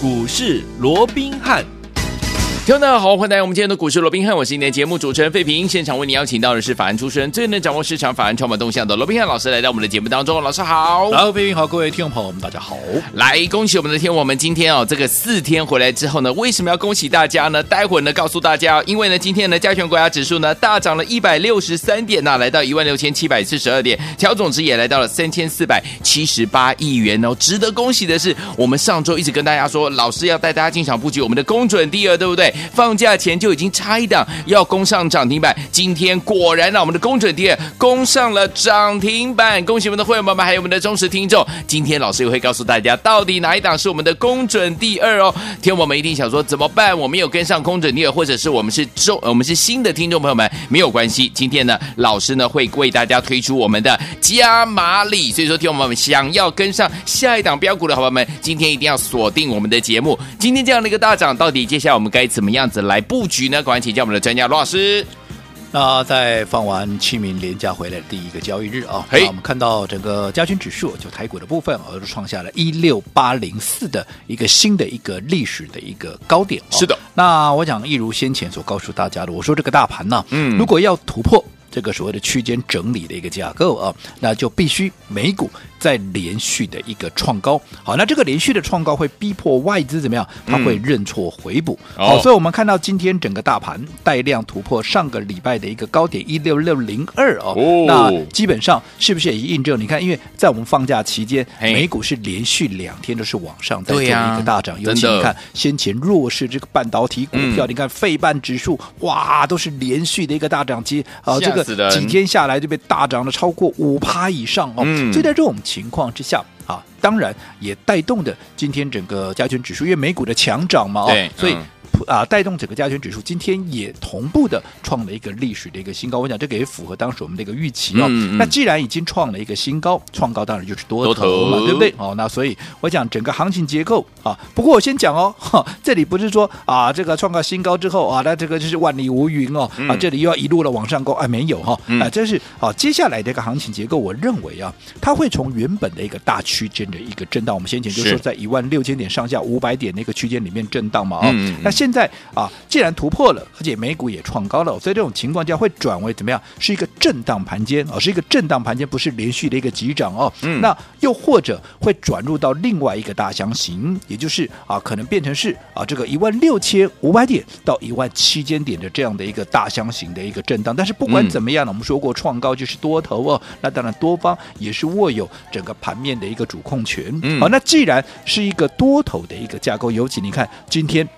股市罗宾汉。听众大家好，欢迎来到我们今天的股市罗宾汉，我是今天的节目主持人费平。现场为你邀请到的是法案出身、最能掌握市场法案创办动向的罗宾汉老师，来到我们的节目当中。老师好，好，费平好，各位听众朋友们，大家好。来，恭喜我们的天，我们今天哦，这个四天回来之后呢，为什么要恭喜大家呢？待会儿呢，告诉大家，因为呢，今天呢，加权国家指数呢大涨了一百六十三点呐、啊，来到一万六千七百四十二点，调总值也来到了三千四百七十八亿元哦。值得恭喜的是，我们上周一直跟大家说，老师要带大家进场布局我们的公准第二，对不对？放假前。就已经差一档要攻上涨停板，今天果然让我们的公准第二攻上了涨停板，恭喜我们的会员朋友们，还有我们的忠实听众。今天老师也会告诉大家，到底哪一档是我们的公准第二哦。听我们一定想说怎么办？我没有跟上公准第二，或者是我们是中，我们是新的听众朋友们，没有关系。今天呢，老师呢会为大家推出我们的加码礼，所以说听我们想要跟上下一档标股的好朋友们，今天一定要锁定我们的节目。今天这样的一个大涨，到底接下来我们该怎么样子来布？局呢？赶快请教我们的专家罗老师。那在放完清明连假回来的第一个交易日啊，那我们看到整个加权指数就台股的部分，而是创下了一六八零四的一个新的一个历史的一个高点。是的。那我讲，一如先前所告诉大家的，我说这个大盘呢，嗯，如果要突破这个所谓的区间整理的一个架构啊，那就必须美股。在连续的一个创高，好，那这个连续的创高会逼迫外资怎么样？它会认错回补，嗯、好，所以我们看到今天整个大盘带量突破上个礼拜的一个高点一六六零二哦，那基本上是不是也印证？你看，因为在我们放假期间，美股是连续两天都是往上在做一个大涨，尤其你看先前弱势这个半导体股票，嗯、你看费半指数哇，都是连续的一个大涨期啊，这个几天下来就被大涨了超过五趴以上哦，嗯、所以在这种。情况之下，啊，当然也带动的今天整个加权指数，因为美股的强涨嘛，对哦，所以。啊，带动整个加权指数今天也同步的创了一个历史的一个新高。我想这个也符合当时我们的一个预期哦。嗯嗯、那既然已经创了一个新高，创高当然就是多头嘛，头对不对？哦，那所以我讲整个行情结构啊。不过我先讲哦，哈，这里不是说啊，这个创个新高之后啊，那这个就是万里无云哦。啊，这里又要一路的往上攻，啊，没有哈、哦。啊，这是啊，接下来的一个行情结构，我认为啊，它会从原本的一个大区间的一个震荡，我们先前就说在一万六千点上下五百点那个区间里面震荡嘛。啊、那现在啊。既然突破了，而且美股也创高了，所以这种情况下会转为怎么样？是一个震荡盘间哦，是一个震荡盘间，不是连续的一个急涨哦。嗯，那又或者会转入到另外一个大箱型，也就是啊，可能变成是啊，这个一万六千五百点到一万七千点的这样的一个大箱型的一个震荡。但是不管怎么样呢，嗯、我们说过创高就是多头哦，那当然多方也是握有整个盘面的一个主控权。嗯，好，那既然是一个多头的一个架构，尤其你看今天。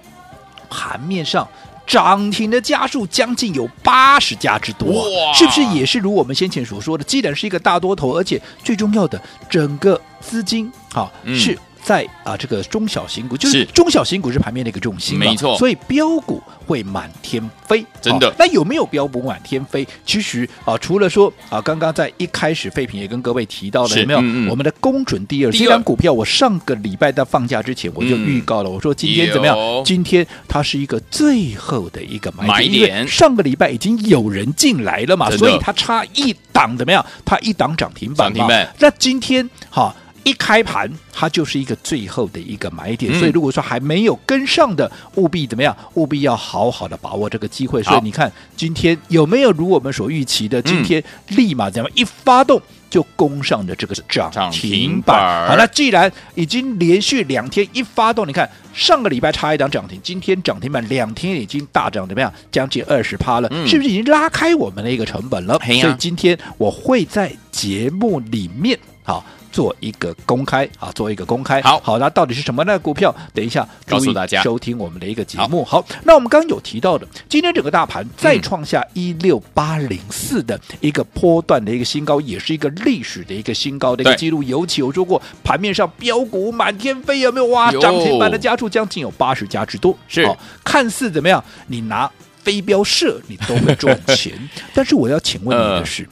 盘面上涨停的家数将近有八十家之多，哇是不是也是如我们先前所说的？既然是一个大多头，而且最重要的，整个资金啊、嗯、是。在啊，这个中小型股就是中小型股是盘面的一个重心，没错，所以标股会满天飞，真的。那有没有标股满天飞？其实啊，除了说啊，刚刚在一开始废品也跟各位提到了，有没有？我们的公准第二，这张股票我上个礼拜在放假之前我就预告了，我说今天怎么样？今天它是一个最后的一个买点，上个礼拜已经有人进来了嘛，所以它差一档怎么样？它一档涨停板嘛。那今天哈。一开盘，它就是一个最后的一个买点，嗯、所以如果说还没有跟上的，务必怎么样？务必要好好的把握这个机会。所以你看，今天有没有如我们所预期的？今天立马怎么样一发动就攻上的这个涨停板？好，那既然已经连续两天一发动，你看上个礼拜差一档涨停，今天涨停板两天已经大涨怎么样？将近二十趴了，嗯、是不是已经拉开我们的一个成本了？啊、所以今天我会在节目里面好。做一个公开啊，做一个公开。好，好，那到底是什么呢？股票，等一下告诉大家。收听我们的一个节目。好，好，那我们刚刚有提到的，今天整个大盘再创下一六八零四的一个波段的一个新高，也是一个历史的一个新高的一个记录。尤其我说过，盘面上标股满天飞，有没有？哇，涨停板的家数将近有八十家之多。是，哦，看似怎么样？你拿飞镖射，你都会赚钱。但是我要请问你的是，呃、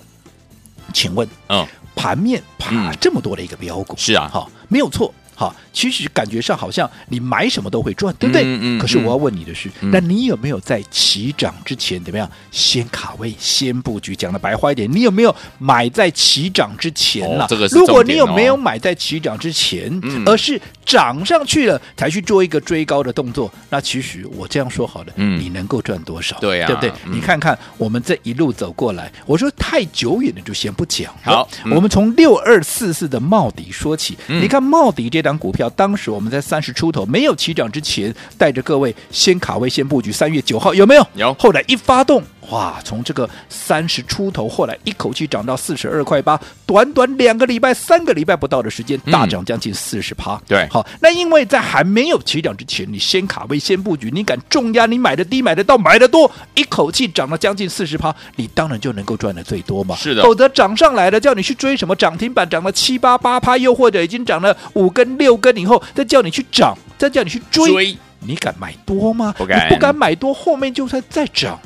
请问，嗯。盘面爬这么多的一个标股，是啊，好，没有错，好，其实感觉上好像你买什么都会赚，对不对？嗯嗯。可是我要问你的是，那你有没有在起涨之前怎么样先卡位、先布局？讲的白话一点，你有没有买在起涨之前了？这个，如果你有没有买在起涨之前，而是涨上去了才去做一个追高的动作，那其实我这样说好了，嗯，你能够赚多少？对呀、啊，对不对？嗯、你看看我们这一路走过来，我说太久远的就先不讲。好，嗯、我们从六二四四的茂迪说起。嗯、你看茂迪这档股票，当时我们在三十出头没有起涨之前，带着各位先卡位先布局，三月九号有没有？有。后来一发动。哇，从这个三十出头，后来一口气涨到四十二块八，短短两个礼拜、三个礼拜不到的时间，大涨将近四十趴。对，好，那因为在还没有起涨之前，你先卡位、先布局，你敢重压，你买的低、买的到、买的多，一口气涨了将近四十趴，你当然就能够赚的最多嘛。是的，否则涨上来了，叫你去追什么涨停板，涨了七八八趴，又或者已经涨了五根、六根以后，再叫你去涨，再叫你去追，追你敢买多吗？不敢，你不敢买多，后面就算再涨。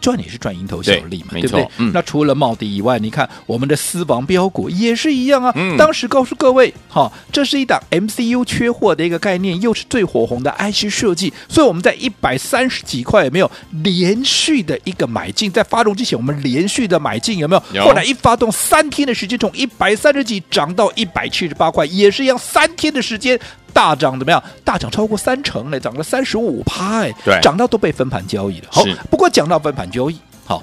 赚也是赚蝇头小利嘛，对，对不对？嗯、那除了茂迪以外，你看我们的私房标股也是一样啊。嗯、当时告诉各位，哈、哦，这是一档 MCU 缺货的一个概念，又是最火红的 IC 设计，所以我们在一百三十几块有没有连续的一个买进？在发动之前，我们连续的买进有没有？有后来一发动，三天的时间从一百三十几涨到一百七十八块，也是一样，三天的时间。大涨怎么样？大涨超过三成嘞，涨了三十五趴哎，对，涨到都被分盘交易了。好，不过讲到分盘交易，好，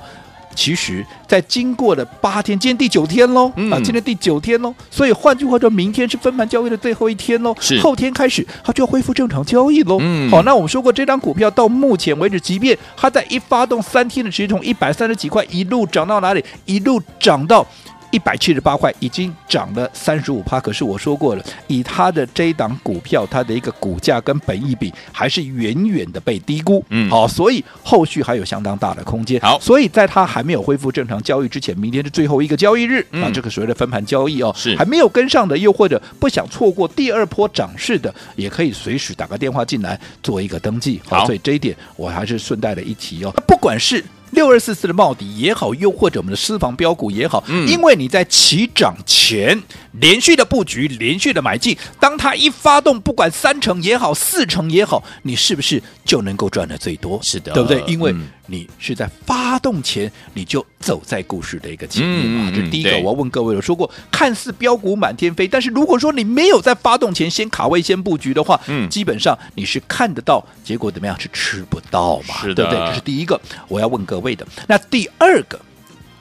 其实，在经过了八天，今天第九天喽，嗯、啊，今天第九天喽，所以换句话说，明天是分盘交易的最后一天喽，是后天开始它就要恢复正常交易喽。嗯，好，那我们说过，这张股票到目前为止，即便它在一发动三天的时间，从一百三十几块一路涨到哪里？一路涨到。一百七十八块，已经涨了三十五趴。可是我说过了，以它的这一档股票，它的一个股价跟本益比还是远远的被低估。嗯，好，所以后续还有相当大的空间。好，所以在它还没有恢复正常交易之前，明天是最后一个交易日。嗯、啊，这个所谓的分盘交易哦，是还没有跟上的，又或者不想错过第二波涨势的，也可以随时打个电话进来做一个登记。好，好，所以这一点我还是顺带的一提哦。不管是六二四四的茂迪也好，又或者我们的私房标股也好，嗯，因为你在起涨前连续的布局，连续的买进，当它一发动，不管三成也好，四成也好，你是不是就能够赚的最多？是的，对不对？因为你是在发动前你就走在故事的一个前面嘛。嗯、这是第一个，我要问各位，我说过，看似标股满天飞，但是如果说你没有在发动前先卡位、先布局的话，嗯，基本上你是看得到，结果怎么样是吃不到嘛？是的，对不对？这是第一个，我要问各位的。那第二个，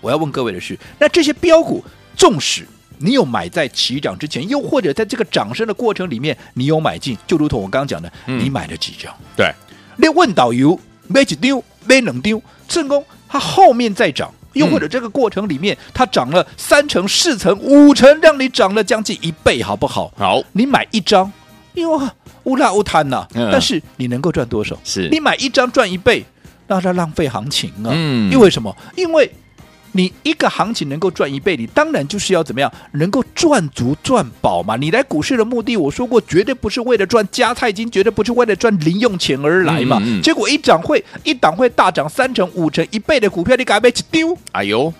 我要问各位的是，那这些标股，纵使你有买在起涨之前，又或者在这个涨升的过程里面，你有买进，就如同我刚刚讲的，嗯、你买了几张？对，你问导游没几丢，没能丢，成功，它后面再涨，又或者这个过程里面、嗯、它涨了三成、四成、五成，让你涨了将近一倍，好不好？好，你买一张，哟，乌拉乌贪呐，嗯、但是你能够赚多少？是你买一张赚一倍，那它浪费行情啊！嗯，因为什么？因为你一个行情能够赚一倍，你当然就是要怎么样，能够赚足赚饱嘛。你来股市的目的，我说过，绝对不是为了赚加菜金，绝对不是为了赚零用钱而来嘛。嗯嗯、结果一涨会一档会大涨三成、五成、一倍的股票，你敢被去丢？哎呦，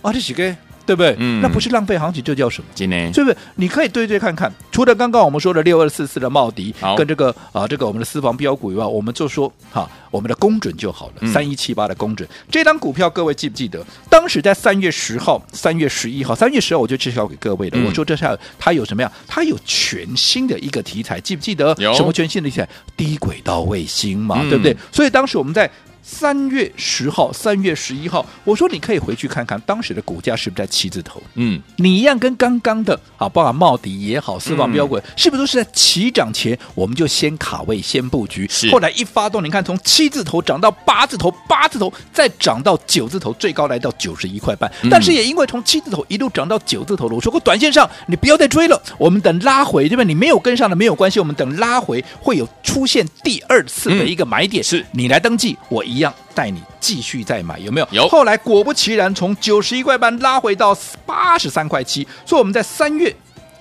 啊，这几个。对不对？嗯，那不是浪费行情，这叫什么？今年，对不对？你可以对对看看。除了刚刚我们说的六二四四的茂迪，跟这个啊这个我们的私房标股以外，我们就说哈，我们的公准就好了。三一七八的公准，这张股票各位记不记得？当时在三月十号、三月十一号、三月十号我就介绍给各位的。我说这下它有什么呀？它有全新的一个题材，记不记得？什么全新的题材？低轨道卫星嘛，对不对？所以当时我们在。三月十号、三月十一号，我说你可以回去看看当时的股价是不是在七字头？嗯，你一样跟刚刚的啊，包括茂迪也好，四方标股，嗯、是不是都是在起涨前我们就先卡位、先布局？是。后来一发动，你看从七字头涨到八字头，八字头再涨到九字头，最高来到九十一块半。嗯、但是也因为从七字头一路涨到九字头了，我说过短线上你不要再追了，我们等拉回，对吧？你没有跟上的没有关系，我们等拉回会有出现第二次的一个买点，嗯、是你来登记，我一样带你继续再买，有没有？有。后来果不其然，从九十一块半拉回到八十三块七，所以我们在三月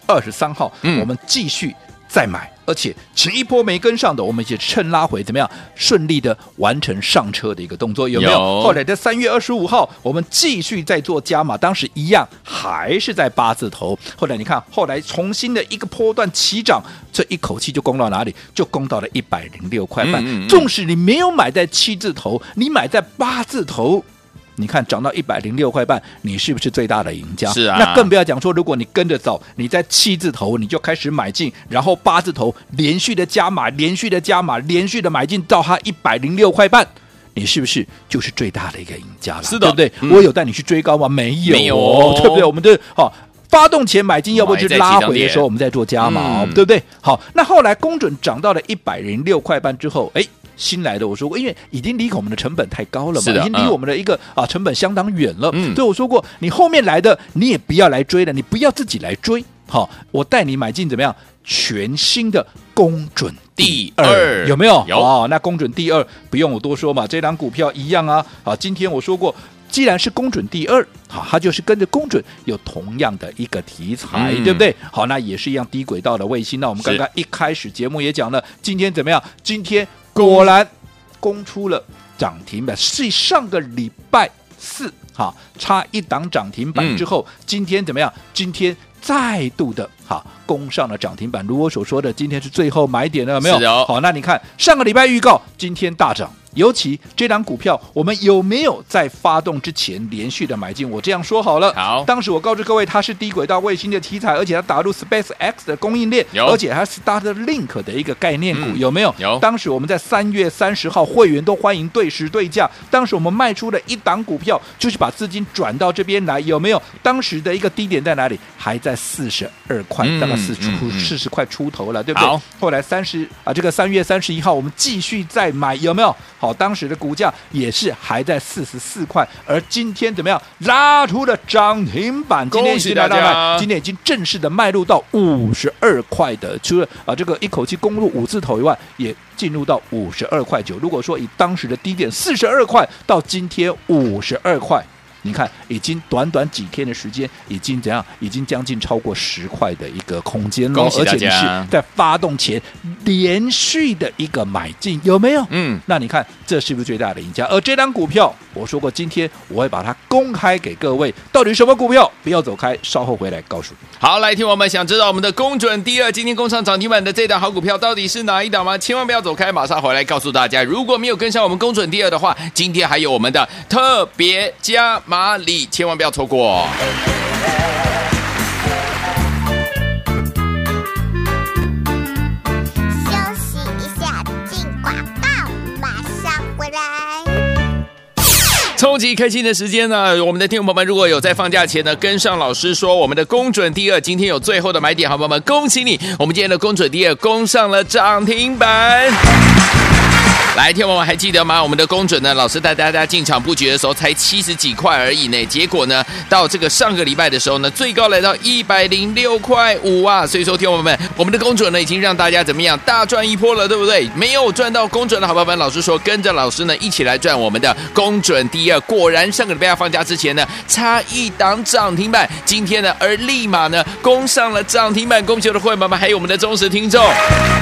二十三号，嗯，我们继续再买。而且前一波没跟上的，我们也趁拉回怎么样顺利的完成上车的一个动作，有没有？有后来在三月二十五号，我们继续在做加码，当时一样还是在八字头。后来你看，后来重新的一个波段起涨，这一口气就攻到哪里？就攻到了一百零六块半。嗯嗯嗯，纵使你没有买在七字头，你买在八字头。你看涨到一百零六块半，你是不是最大的赢家？是啊。那更不要讲说，如果你跟着走，你在七字头你就开始买进，然后八字头连续的加码，连续的加码，连续的买进到它一百零六块半，你是不是就是最大的一个赢家了？是的，对不对？嗯、我有带你去追高吗？没有，没有对不对？我们的好。发动前买进，要不就拉回的时候，我们再做加码，对不对？好，那后来公准涨到了一百零六块半之后，哎，新来的我说过，因为已经离我们的成本太高了嘛，已经离我们的一个啊成本相当远了，所以我说过，你后面来的你也不要来追了，你不要自己来追，好，我带你买进怎么样？全新的公准第二有没有？有哦，那公准第二不用我多说嘛，这张股票一样啊，好，今天我说过。既然是公准第二，好，它就是跟着公准有同样的一个题材，嗯、对不对？好，那也是一样低轨道的卫星。那我们刚刚一开始节目也讲了，今天怎么样？今天果然攻出了涨停板，是上个礼拜四，哈，差一档涨停板之后，嗯、今天怎么样？今天再度的哈攻上了涨停板。如我所说的，今天是最后买点了，有没有？哦、好，那你看上个礼拜预告，今天大涨。尤其这档股票，我们有没有在发动之前连续的买进？我这样说好了。好，当时我告知各位，它是低轨道卫星的题材，而且它打入 SpaceX 的供应链，有而且它是 Starlink 的一个概念股，嗯、有没有？有。当时我们在三月三十号，会员都欢迎对时对价。当时我们卖出了一档股票，就是把资金转到这边来，有没有？当时的一个低点在哪里？还在四十二块，嗯、大概四出四十块出头了，对不对？好。后来三十啊，这个三月三十一号，我们继续再买，有没有？好，当时的股价也是还在四十四块，而今天怎么样？拉出了涨停板，今天已经来到了，今天已经正式的迈入到五十二块的，除了啊这个一口气攻入五字头以外，也进入到五十二块九。如果说以当时的低点四十二块到今天五十二块。你看，已经短短几天的时间，已经怎样？已经将近超过十块的一个空间了，而且你是在发动前连续的一个买进，有没有？嗯，那你看，这是不是最大的赢家？而这张股票，我说过，今天我会把它公开给各位，到底什么股票？不要走开，稍后回来告诉你。好，来听我们想知道我们的公准第二今天攻上涨停板的这档好股票到底是哪一档吗？千万不要走开，马上回来告诉大家。如果没有跟上我们公准第二的话，今天还有我们的特别加。马里，千万不要错过！休息一下，进广告，马上回来。超级开心的时间呢！我们的听众朋友们，如果有在放假前呢，跟上老师说我们的公准第二，今天有最后的买点，好朋友们，恭喜你！我们今天的公准第二攻上了涨停板。来，听我们还记得吗？我们的公准呢，老师带大家进场布局的时候才七十几块而已呢。结果呢，到这个上个礼拜的时候呢，最高来到一百零六块五啊。所以说，听我们，我们的公准呢，已经让大家怎么样大赚一波了，对不对？没有赚到公准的好朋友们，老师说跟着老师呢一起来赚我们的公准第二。果然上个礼拜要放假之前呢，差一档涨停板，今天呢，而立马呢攻上了涨停板。恭喜我的会员们，还有我们的忠实听众。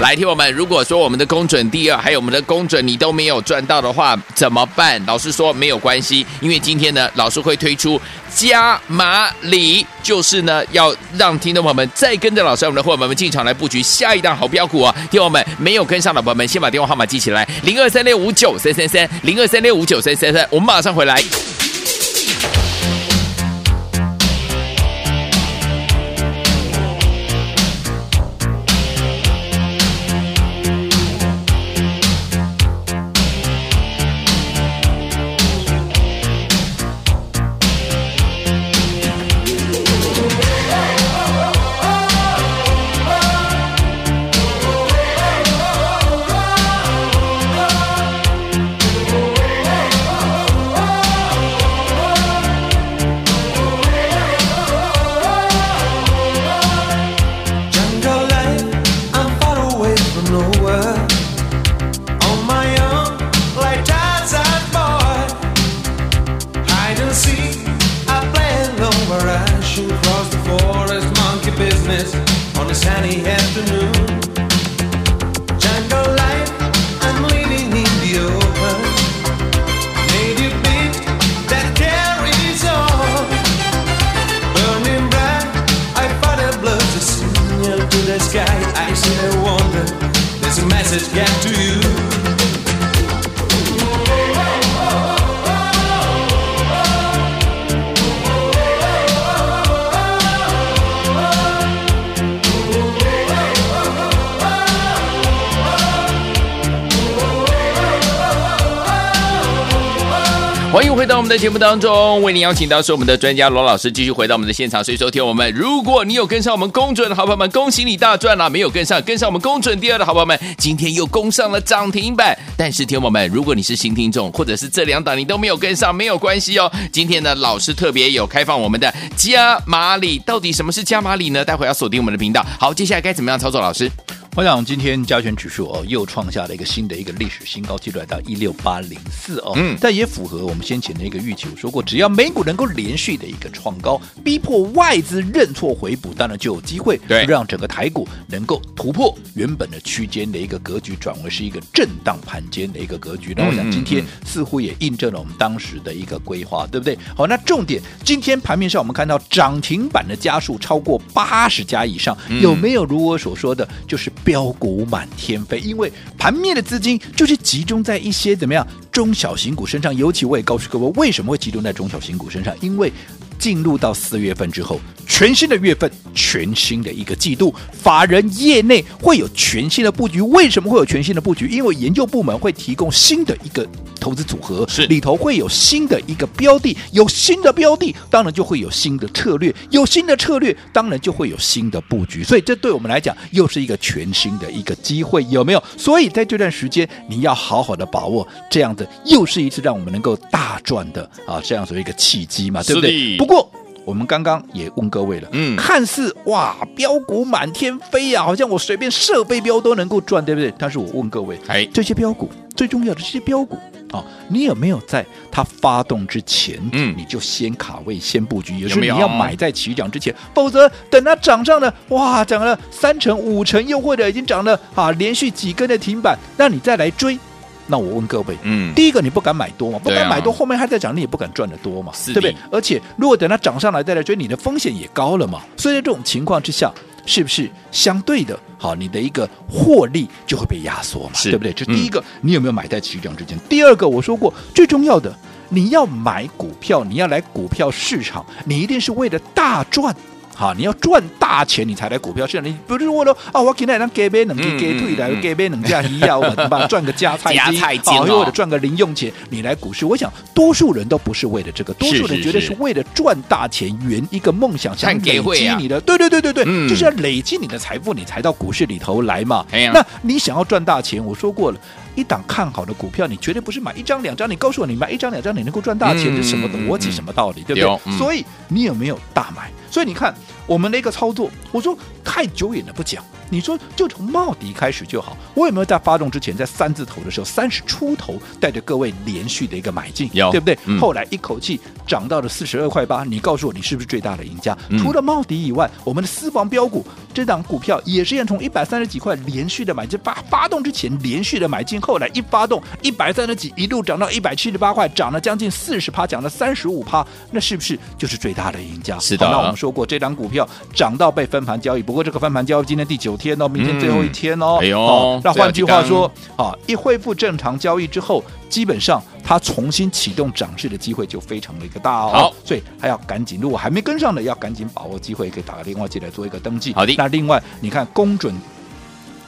来，听我们，如果说我们的公准第二，还有我们的公准。你都没有赚到的话怎么办？老师说没有关系，因为今天呢，老师会推出加马里，就是呢要让听众朋友们再跟着老师我们的伙伴们进场来布局下一档好标股啊！听我们没有跟上的朋友们，先把电话号码记起来：零二三六五九三三三，零二三六五九三三三，我们马上回来。I planned over ash across the forest, monkey business on a sunny afternoon. Jungle life, I'm living in the open. Native beat that carries on. Burning bright, I thought a blood a signal to the sky. I said, wonder, there's a message get to you. 欢迎回到我们的节目当中，为您邀请到是我们的专家罗老师，继续回到我们的现场。所以说，听我们，如果你有跟上我们公准的好朋友们，恭喜你大赚了；没有跟上，跟上我们公准第二的好朋友们，今天又攻上了涨停板。但是，听我们，如果你是新听众，或者是这两档你都没有跟上，没有关系哦。今天呢，老师特别有开放我们的加码礼，到底什么是加码礼呢？待会要锁定我们的频道。好，接下来该怎么样操作？老师？我想今天加权指数哦又创下了一个新的一个历史新高，记录来到一六八零四哦，嗯，但也符合我们先前的一个预期。我说过，只要美股能够连续的一个创高，逼迫外资认错回补，当然就有机会让整个台股能够突破原本的区间的一个格局，转为是一个震荡盘间的一个格局。那我想今天似乎也印证了我们当时的一个规划，对不对？好，那重点，今天盘面上我们看到涨停板的家数超过八十家以上，有没有如我所说的，就是？标股满天飞，因为盘面的资金就是集中在一些怎么样中小型股身上，尤其我也告诉各位，为什么会集中在中小型股身上？因为进入到四月份之后，全新的月份，全新的一个季度，法人业内会有全新的布局。为什么会有全新的布局？因为研究部门会提供新的一个投资组合，是里头会有新的一个标的，有新的标的，当然就会有新的策略，有新的策略，当然就会有新的布局。所以这对我们来讲，又是一个全新的一个机会，有没有？所以在这段时间，你要好好的把握这样子，又是一次让我们能够大赚的啊，这样子一个契机嘛，对不对？不过。我们刚刚也问各位了，嗯，看似哇，标股满天飞呀，好像我随便设备标都能够赚，对不对？但是我问各位，哎，这些标股最重要的这些标股啊，你有没有在它发动之前，嗯，你就先卡位、先布局？也就是你要买在起涨之前，否则等它涨上了，哇，涨了三成、五成，又或者已经涨了啊，连续几根的停板，那你再来追。那我问各位，嗯，第一个你不敢买多嘛？不敢买多，后面还在涨，你也不敢赚的多嘛？对不对？而且如果等它涨上来再来追，你的风险也高了嘛。所以在这种情况之下，是不是相对的，好，你的一个获利就会被压缩嘛？对不对？这第一个，你有没有买在起涨之前？第二个，我说过最重要的，你要买股票，你要来股票市场，你一定是为了大赚。好，你要赚大钱，你才来股票市场。你不是为了啊，我今天能给别人给给退来，给别人加一样，我把赚个加菜金，啊，又或者赚个零用钱，你来股市。我想多数人都不是为了这个，多数人绝对是为了赚大钱，圆一个梦想，想累积你的。对对对对对，就是要累积你的财富，你才到股市里头来嘛。那你想要赚大钱，我说过了。一档看好的股票，你绝对不是买一张两张。你告诉我，你买一张两张，你能够赚大钱，这什么逻辑、什么道理，对不对？所以你有没有大买？所以你看我们的一个操作，我说太久远了不讲。你说就从茂迪开始就好。我有没有在发动之前，在三字头的时候，三十出头，带着各位连续的一个买进，对不对？后来一口气涨到了四十二块八。你告诉我，你是不是最大的赢家？除了茂迪以外，我们的私房标股这档股票也是要从一百三十几块连续的买进，发发动之前连续的买进，后来一发动一百三十几，一路涨到一百七十八块，涨了将近四十趴，涨了三十五趴，那是不是就是最大的赢家？是的。那我们说过，这档股票涨到被分盘交易，不过这个分盘交易今天第九天哦，明天最后一天哦。嗯、哎呦，哦、那换句话说，啊，一恢复正常交易之后，基本上它重新启动涨势的机会就非常的一个大哦。好，所以还要赶紧，如果还没跟上的，要赶紧把握机会，可以打个电话进来做一个登记。好的。那另外，你看公准。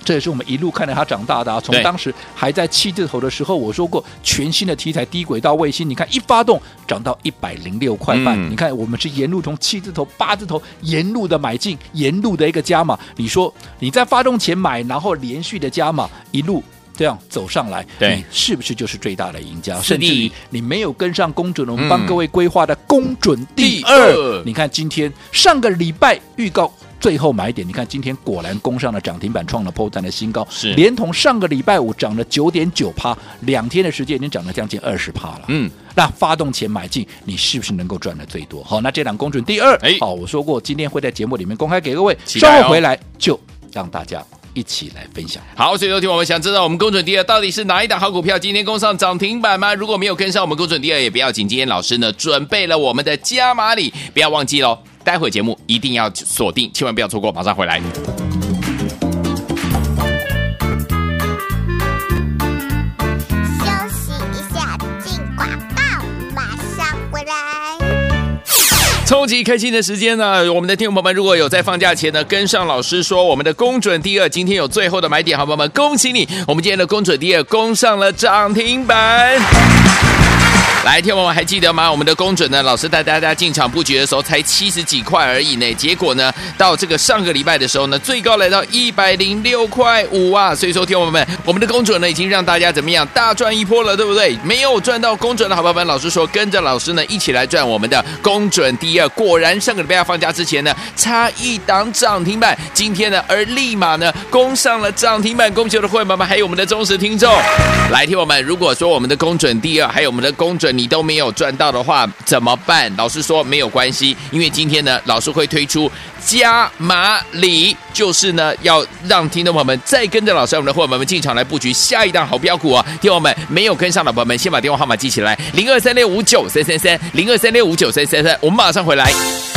这也是我们一路看着它长大的啊！从当时还在七字头的时候，我说过全新的题材低轨道卫星，你看一发动涨到一百零六块半，嗯、你看我们是沿路从七字头、八字头沿路的买进，沿路的一个加码。你说你在发动前买，然后连续的加码，一路这样走上来，你是不是就是最大的赢家？甚至于你没有跟上公准，我们帮各位规划的公准第二，嗯、你看今天上个礼拜预告。最后买点，你看今天果然攻上了涨停板，创了破绽的新高，是连同上个礼拜五涨了九点九趴，两天的时间已经涨了将近二十趴了。嗯，那发动前买进，你是不是能够赚的最多？好，那这档公准第二，哎，好，我说过今天会在节目里面公开给各位，稍后回来就让大家一起来分享。好，所以有听我们想知道我们公准第二到底是哪一档好股票？今天攻上涨停板吗？如果没有跟上我们公准第二，也不要紧，今天老师呢准备了我们的加码礼，不要忘记喽。待会节目一定要锁定，千万不要错过，马上回来。休息一下，进广告，马上回来。超级开心的时间呢！我们的听众朋友们，如果有在放假前呢，跟上老师说我们的公准第二，今天有最后的买点，好朋友们，恭喜你！我们今天的公准第二攻上了涨停板。来，天王们还记得吗？我们的公准呢？老师带大家进场布局的时候才七十几块而已呢，结果呢，到这个上个礼拜的时候呢，最高来到一百零六块五啊！所以说，天王们，我们的公准呢，已经让大家怎么样大赚一波了，对不对？没有赚到公准的好朋友们，老师说跟着老师呢一起来赚我们的公准第二。果然，上个礼拜要放假之前呢，差一档涨停板，今天呢，而立马呢攻上了涨停板。恭喜我的会员们，还有我们的忠实听众。来，天王们，如果说我们的公准第二，还有我们的公准。你都没有赚到的话怎么办？老师说没有关系，因为今天呢，老师会推出加码礼，就是呢要让听众朋友们再跟着老师我们的伙伴们进场来布局下一档好标股啊！听我们没有跟上的朋友们，先把电话号码记起来：零二三六五九三三三，零二三六五九三三三。我们马上回来。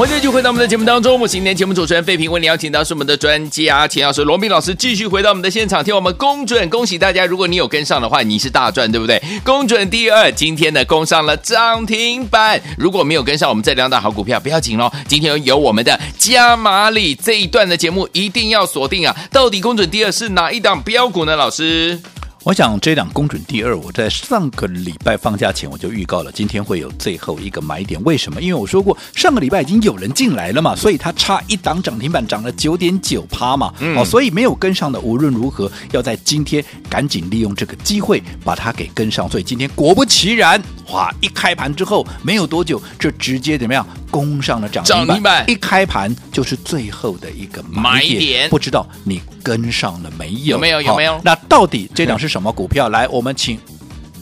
欢迎继续回到我们的节目当中，我是今天节目主持人费平，为你邀请到是我们的专家钱老师罗宾老师，继续回到我们的现场，听我们公准，恭喜大家！如果你有跟上的话，你是大赚，对不对？公准第二，今天呢攻上了涨停板。如果没有跟上我们这两档好股票，不要紧喽，今天有我们的加码礼这一段的节目一定要锁定啊！到底公准第二是哪一档标股呢？老师？我想这档公准第二，我在上个礼拜放假前我就预告了，今天会有最后一个买点。为什么？因为我说过上个礼拜已经有人进来了嘛，所以它差一档涨停板，涨了九点九趴嘛。嗯、哦，所以没有跟上的，无论如何要在今天赶紧利用这个机会把它给跟上。所以今天果不其然，哇！一开盘之后没有多久，就直接怎么样攻上了涨停板。涨停板一开盘就是最后的一个买点。买点不知道你跟上了没有？有没有？有没有？那到底这档是什么股票？来，我们请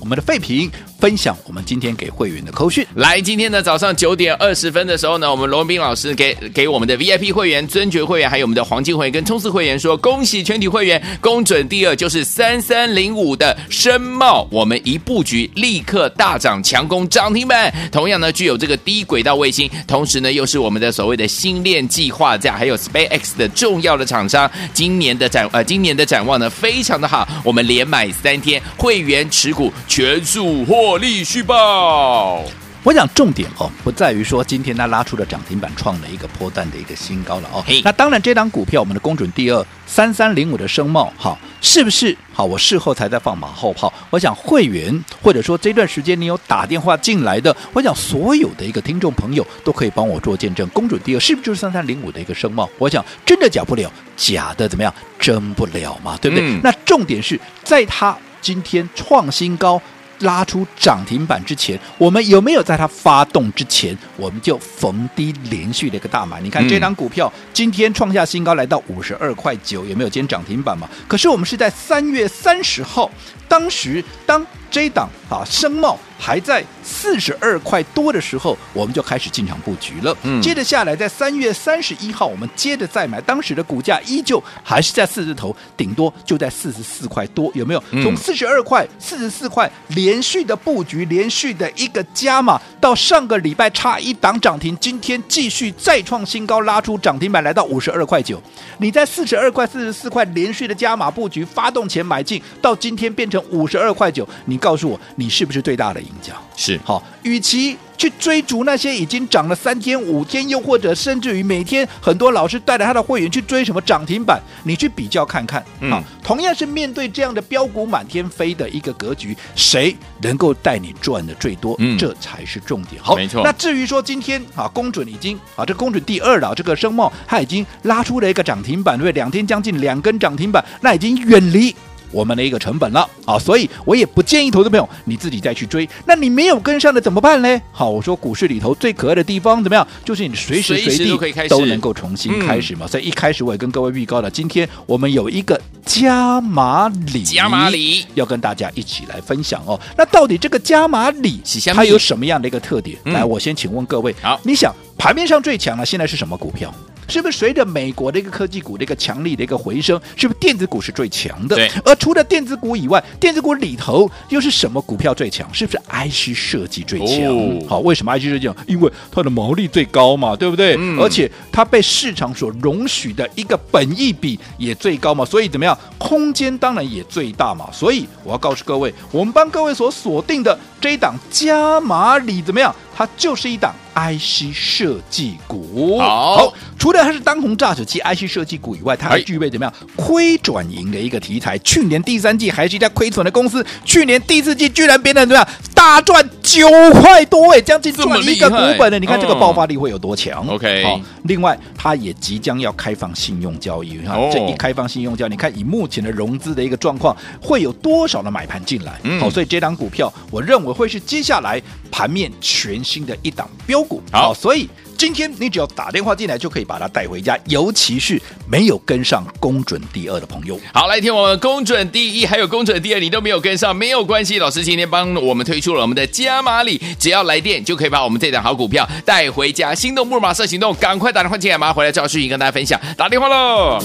我们的废品。分享我们今天给会员的扣讯。来，今天呢早上九点二十分的时候呢，我们罗文斌老师给给我们的 VIP 会员、尊爵会员，还有我们的黄金会员跟冲刺会员说，恭喜全体会员，公准第二就是三三零五的深茂，我们一布局立刻大涨，强攻涨停板。同样呢，具有这个低轨道卫星，同时呢又是我们的所谓的星链计划价，还有 SpaceX 的重要的厂商。今年的展呃，今年的展望呢非常的好，我们连买三天，会员持股全数获。获利续报，我讲重点哦，不在于说今天它拉出了涨停板，创了一个波段的一个新高了哦。Hey. 那当然，这档股票我们的公准第二三三零五的声茂，好，是不是好？我事后才在放马后炮。我想会员或者说这段时间你有打电话进来的，我想所有的一个听众朋友都可以帮我做见证，公准第二是不是就是三三零五的一个声茂？我想真的假不了，假的怎么样？真不了嘛，对不对？嗯、那重点是在它今天创新高。拉出涨停板之前，我们有没有在它发动之前，我们就逢低连续的一个大买？你看这张股票今天创下新高，来到五十二块九，有没有今天涨停板嘛？可是我们是在三月三十号，当时当这档啊，声茂还在四十二块多的时候，我们就开始进场布局了。嗯，接着下来，在三月三十一号，我们接着再买，当时的股价依旧还是在四字头，顶多就在四十四块多，有没有？从四十二块、四十四块连续的布局，连续的一个加码，到上个礼拜差一档涨停，今天继续再创新高，拉出涨停板来到五十二块九。你在四十二块、四十四块连续的加码布局，发动前买进，到今天变成五十二块九，你告诉我，你是不是最大的赢家？是，好，与其。去追逐那些已经涨了三天、五天，又或者甚至于每天很多老师带着他的会员去追什么涨停板，你去比较看看。嗯，啊，同样是面对这样的标股满天飞的一个格局，谁能够带你赚的最多？嗯，这才是重点。好，没错。那至于说今天啊，公准已经啊，这公准第二了，这个声茂它已经拉出了一个涨停板，对不对？两天将近两根涨停板，那已经远离。我们的一个成本了啊，所以我也不建议投资朋友你自己再去追。那你没有跟上的怎么办呢？好，我说股市里头最可爱的地方怎么样？就是你随时随地都能够重新开始嘛。嗯、所以一开始我也跟各位预告了，今天我们有一个加码礼，加码礼要跟大家一起来分享哦。那到底这个加码礼它有什么样的一个特点？嗯、来，我先请问各位，好，你想盘面上最强的现在是什么股票？是不是随着美国的一个科技股的一个强力的一个回升，是不是电子股是最强的？对。而除了电子股以外，电子股里头又是什么股票最强？是不是 IC 设计最强？哦、好，为什么 IC 设计强？因为它的毛利最高嘛，对不对？嗯、而且它被市场所容许的一个本益比也最高嘛，所以怎么样？空间当然也最大嘛。所以我要告诉各位，我们帮各位所锁定的这一档加码里怎么样？它就是一档 IC 设计股。好，好，除了它是当红炸子鸡 IC 设计股以外，它还具备怎么样亏转盈的一个题材？去年第三季还是一家亏损的公司，去年第四季居然变得怎么样大赚九块多哎，将近赚一个股本呢？你看这个爆发力会有多强？OK，好，另外它也即将要开放信用交易，你看这一开放信用交易，你看以目前的融资的一个状况，会有多少的买盘进来？好，所以这档股票我认为会是接下来盘面全。新的一档标股，好，所以今天你只要打电话进来就可以把它带回家，尤其是没有跟上公准第二的朋友。好，来听我们公准第一，还有公准第二，你都没有跟上，没有关系，老师今天帮我们推出了我们的加码礼，只要来电就可以把我们这档好股票带回家。心动不如马上行动，赶快打电话进来，马上回来赵世颖跟大家分享，打电话喽。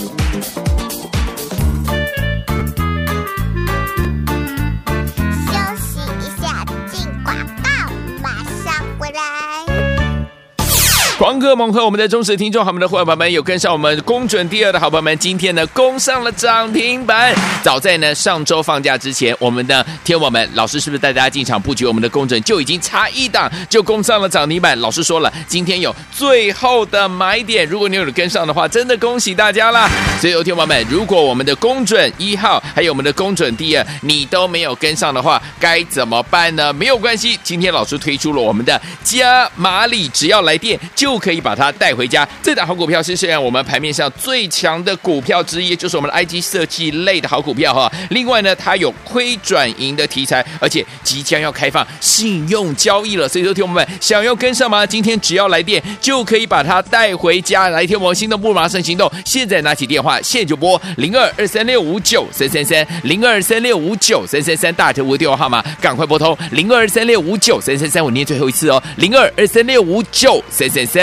狂贺猛和！我们的忠实听众，好，我们的伙伴们有跟上我们公准第二的好朋友们，今天呢攻上了涨停板。早在呢上周放假之前，我们的天王们老师是不是带大家进场布局我们的公准，就已经差一档就攻上了涨停板？老师说了，今天有最后的买点，如果你有跟上的话，真的恭喜大家啦！所以，有天王们，如果我们的公准一号还有我们的公准第二，你都没有跟上的话，该怎么办呢？没有关系，今天老师推出了我们的加码礼，只要来电就。不可以把它带回家。这档好股票是现在我们盘面上最强的股票之一，就是我们的 IC 设计类的好股票哈。另外呢，它有亏转盈的题材，而且即将要开放信用交易了。所以说，听我们想要跟上吗？今天只要来电就可以把它带回家。来听我们心动不马上行动，现在拿起电话，现在就拨零二二三六五九三三三零二三六五九三三三大特务电话号码，赶快拨通零二三六五九三三三，我念最后一次哦，零二二三六五九三三三。